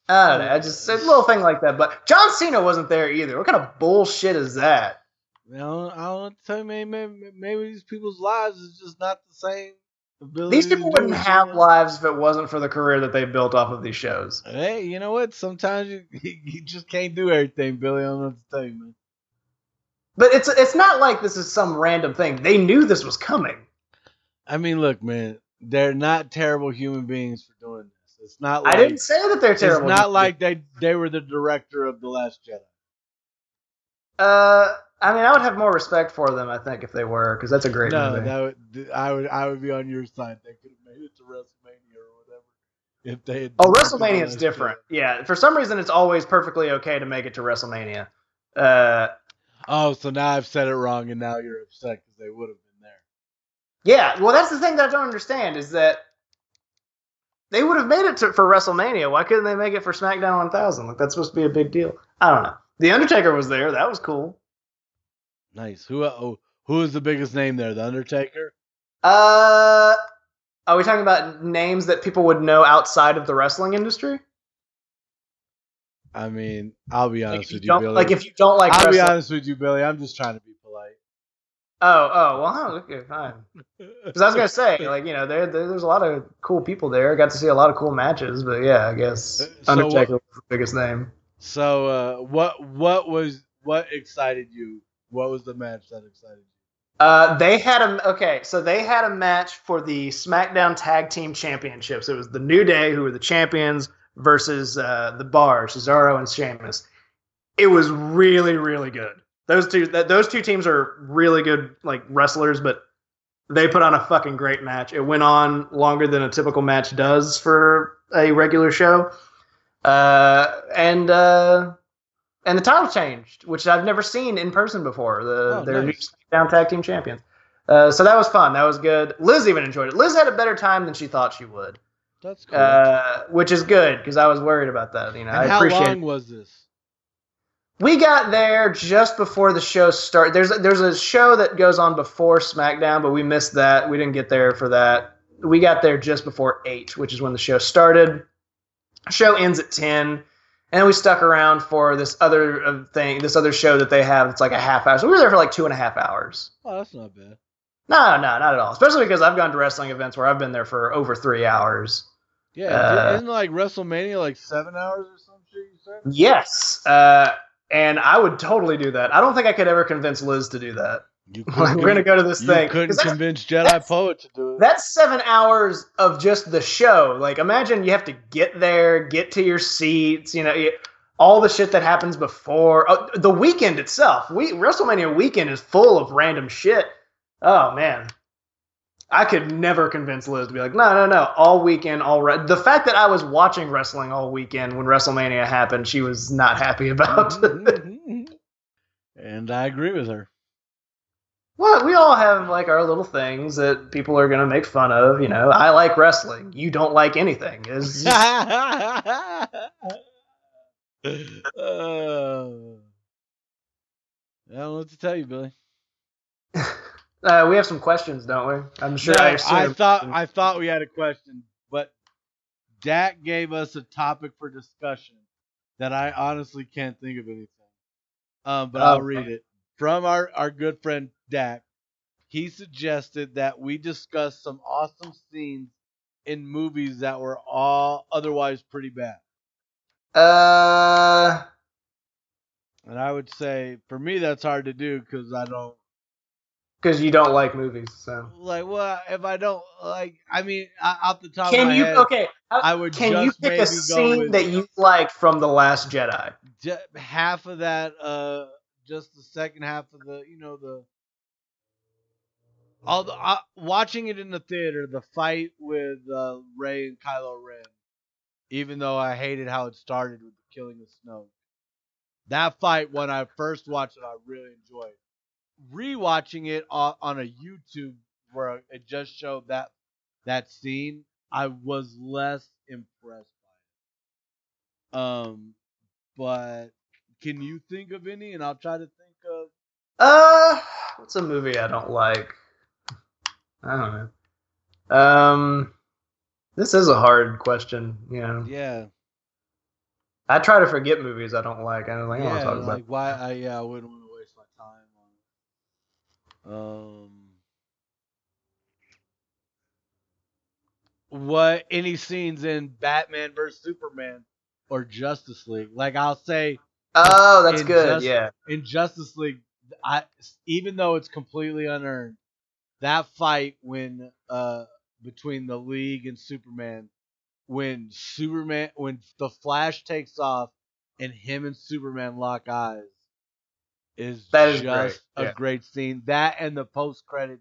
I don't know. I just a little thing like that. But John Cena wasn't there either. What kind of bullshit is that? You know, I don't tell you, maybe, maybe, maybe these people's lives is just not the same. These people wouldn't have lives if it wasn't for the career that they built off of these shows. Hey, you know what? Sometimes you, you just can't do everything, Billy. I don't know what to tell you, man. But it's it's not like this is some random thing. They knew this was coming. I mean, look, man, they're not terrible human beings for doing this. It's not like I didn't say that they're terrible. it's not like they they were the director of the Last Jedi. Uh, I mean, I would have more respect for them. I think if they were, because that's a great no, movie. that would I would I would be on your side. They could have made it to WrestleMania or whatever if they. Had oh, WrestleMania is different. Yeah, for some reason, it's always perfectly okay to make it to WrestleMania. Uh, Oh, so now I've said it wrong, and now you're upset because they would have been there. yeah. Well, that's the thing that I don't understand is that they would have made it to, for WrestleMania. Why couldn't they make it for SmackDown 1000? Like that's supposed to be a big deal. I don't know. The Undertaker was there. That was cool. Nice. Who oh, who is the biggest name there? The Undertaker. Uh, are we talking about names that people would know outside of the wrestling industry? I mean, I'll be honest if, you with you, Billy. like if you don't like I'll be honest with you, Billy. I'm just trying to be polite. Oh, oh, well, okay, fine. Because I was gonna say, like, you know, there, there, there's a lot of cool people there. Got to see a lot of cool matches, but yeah, I guess Uh, so Undertaker what- was the biggest name. So, uh, what what was what excited you? What was the match that excited you? Uh, they had a okay, so they had a match for the SmackDown Tag Team Championships. It was the New Day, who were the champions, versus uh, the Bar, Cesaro and Sheamus. It was really, really good. Those two th- those two teams are really good like wrestlers, but they put on a fucking great match. It went on longer than a typical match does for a regular show, uh, and uh, and the title changed, which I've never seen in person before. The Oh, their nice. new SmackDown Tag Team Champions. Uh, so that was fun. That was good. Liz even enjoyed it. Liz had a better time than she thought she would, That's cool. uh, which is good because I was worried about that. You know, and I how appreciate. long was this? We got there just before the show started. There's there's a show that goes on before SmackDown, but we missed that. We didn't get there for that. We got there just before eight, which is when the show started. Show ends at ten, and we stuck around for this other uh, thing, this other show that they have. It's like a half hour. So we were there for like two and a half hours. Oh, that's not bad. No, no, not at all. Especially because I've gone to wrestling events where I've been there for over three hours. Yeah, Uh, isn't like WrestleMania like seven hours or some shit? You said. Yes, uh, and I would totally do that. I don't think I could ever convince Liz to do that. We're gonna go to this you thing. Couldn't convince Jedi Poet to do it. That's seven hours of just the show. Like, imagine you have to get there, get to your seats, you know, you- all the shit that happens before oh, the weekend itself. We WrestleMania weekend is full of random shit. Oh man, I could never convince Liz to be like, no, no, no, all weekend, all re-. The fact that I was watching wrestling all weekend when WrestleMania happened, she was not happy about. Mm-hmm, mm-hmm, mm-hmm. and I agree with her. Well, we all have like our little things that people are gonna make fun of. You know, I like wrestling. You don't like anything. Just- Uh, I don't know what to tell you, Billy. uh, we have some questions, don't we? I'm sure. No, I, I, thought I thought we had a question, but Dak gave us a topic for discussion that I honestly can't think of anything. Um, but I'll Oh, read it from our our good friend Dak. He suggested that we discuss some awesome scenes in movies that were all otherwise pretty bad. Uh, And I would say for me that's hard to do because I don't because you don't like movies. So like. Well, if I don't like, I mean, off the top of can you? head, Okay. I would Can just you pick a scene with that you liked from the Last Jedi? half of that uh just the second half of the you know the all the uh, watching it in the theater the fight with uh Rey and Kylo Ren even though I hated how it started with the killing of Snoke. That fight when I first watched it I really enjoyed. Rewatching it on, on a YouTube where it just showed that that scene I was less impressed by it. Um but can you think of any? And I'll try to think of. Uh, what's a movie I don't like? I don't know. Um, this is a hard question. You know, Yeah, I try to forget movies I don't like. I don't like. I don't yeah. want to talk about. Why? I yeah, I wouldn't want to waste my time on. Um. What any scenes in Batman vs Superman or Justice League? Like I'll say Oh, that's in good. Just- yeah. in Justice League, I even though it's completely unearned, that fight when uh between the League and Superman, when Superman when the Flash takes off and him and Superman lock eyes, is That is just great, a yeah. great scene. That and the post credit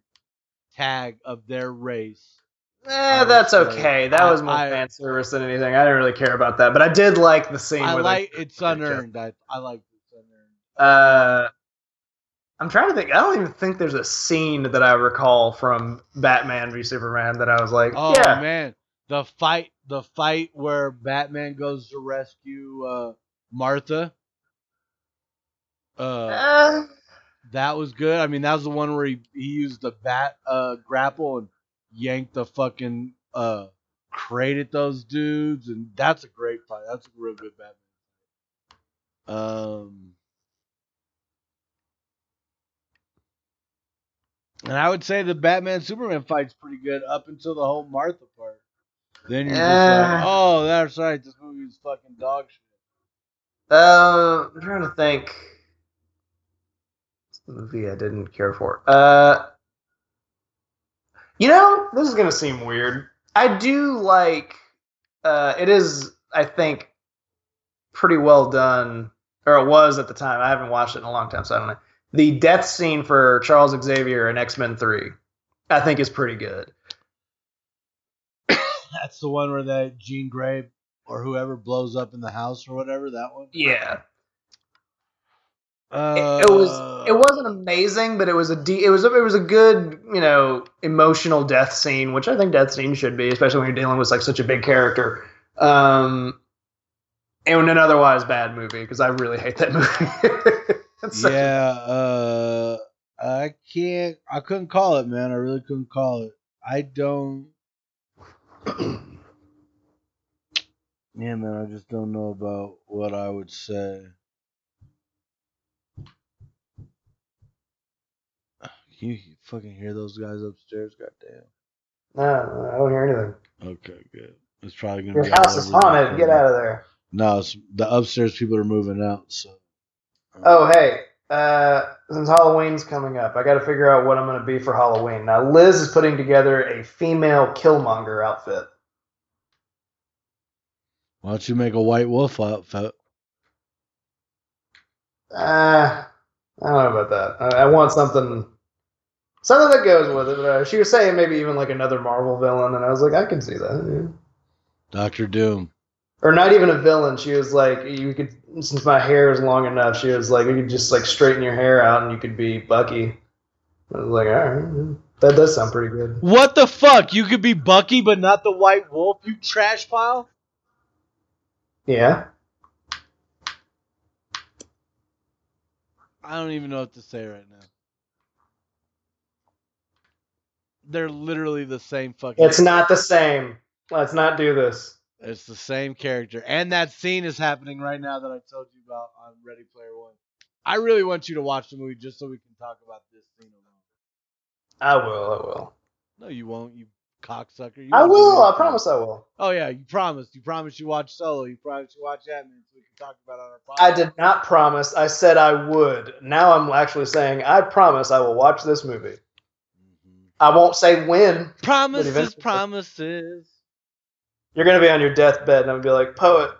tag of their race. Eh, that's okay. That I- was more I- fan service than anything. I didn't really care about that, but I did like the scene. I like it's unearned. I I like it's unearned. Uh, I'm trying to think. I don't even think there's a scene that I recall from Batman v Superman that I was like, Oh yeah, man, the fight, the fight where Batman goes to rescue uh, Martha. Uh, Uh, that was good. I mean, that was the one where he, he used the bat uh, grapple and yanked the fucking uh, crate at those dudes, and that's a great fight. That's a real good Batman. Um, and I would say the Batman Superman fight's pretty good up until the whole Martha part. Then you're just like, oh, that's right. This movie's fucking dog shit. uh, I'm trying to think. What's the movie I didn't care for? Uh, you know, this is gonna seem weird. I do like. Uh, it is, I think, pretty well done, or it was at the time. I haven't watched it in a long time, so I don't know. the death scene for Charles Xavier in X Men Three, I think is pretty good. That's the one where that Jean Grey or whoever blows up in the house or whatever. That one. Yeah, Uh, it, it was it wasn't amazing, but it was a de- it was a, it was a good you know emotional death scene, which I think death scene should be, especially when you're dealing with like such a big character. Um, and an otherwise bad movie because I really hate that movie. Yeah. Uh, I can't. I couldn't call it, man. I really couldn't call it. I don't. Yeah, man. I just don't know about what I would say. You fucking hear those guys upstairs? Goddamn. no, I don't hear anything. Okay, good. It's probably gonna Your be house is haunted. Get out of there. No, it's, the upstairs people are moving out. So. Oh, hey, uh, since Halloween's coming up, I got to figure out what I'm going to be for Halloween. Now, Liz is putting together a female Killmonger outfit. Why don't you make a white wolf outfit? Uh, I don't know about that. I, I want something, something that goes with it. But, uh, she was saying maybe even like another Marvel villain, and I was like, I can see that. yeah. Doctor Doom. Or not even a villain. She was like, you could, since my hair is long enough, she was like, you could just like straighten your hair out, and you could be Bucky. I was like, all right, that does sound pretty good. What the fuck? You could be Bucky, but not the White Wolf. You trash pile. Yeah. I don't even know what to say right now. They're literally the same fucking. It's not the same. Let's not do this. It's the same character, and that scene is happening right now that I told you about on Ready Player One. I really want you to watch the movie just so we can talk about this scene alone. I will. I will. No, you won't. You cocksucker. You I will. I promise I will. Oh yeah, you promised. You promised you watch Solo. You promised you watch Ant-Man so we can talk about it on our podcast. I did not promise. I said I would. Now I'm actually saying I promise I will watch this movie. I won't say when. Promises, promises. You're gonna be on your deathbed, and I'm gonna be like, poet.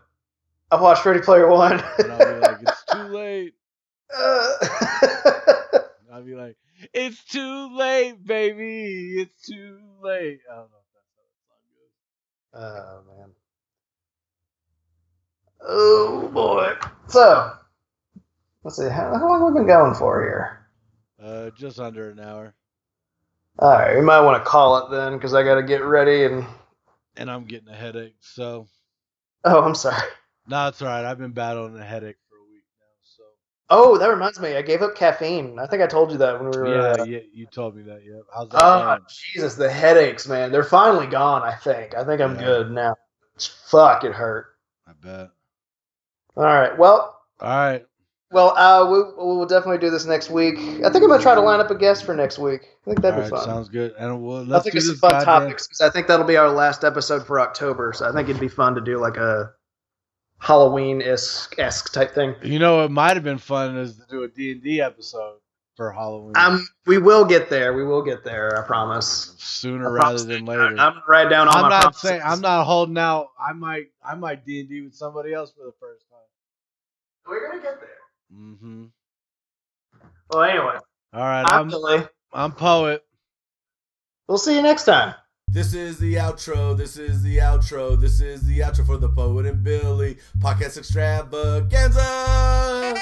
I watched Ready Player One. And I'll be like, it's too late. Uh, I'll be like, it's too late, baby. It's too late. I don't know if that's how that song goes. oh man. Oh boy. So, let's see. How, how long have we been going for here? Uh, just under an hour. All right, we might want to call it then, because I got to get ready and. And I'm getting a headache. So, Oh, I'm sorry. no, it's all right. I've been battling a headache for a week now. So, Oh, that reminds me. I gave up caffeine. I think I told you that when we were. yeah, uh, yeah, you told me that. Yeah. How's that Oh going? Jesus, the headaches, man. They're finally gone. I think. I think I'm Yeah. good now. Fuck, it hurt. I bet. All right. Well, All right. Well, uh, we we'll definitely do this next week. I think I'm gonna try to line up a guest for next week. I think that'd all be right. fun. Sounds good. And we'll, I let's think do it's this fun topics because I think that'll be our last episode for October. So I think it'd be fun to do like a Halloween esque type thing. You know, it might have been fun is to do a D and D episode for Halloween. Um, we will get there. We will get there. I promise. sooner I rather promise. than later. I'm write down all I'm my not promises. saying I'm not holding out. I might I might D and D with somebody else for the first time. We're gonna get there. Mm-hmm. Well, anyway, All right, I'm I'm Billy. I'm poet. We'll see you next time. This is the outro. This is the outro. This is the outro for the poet and Billy podcast extravaganza.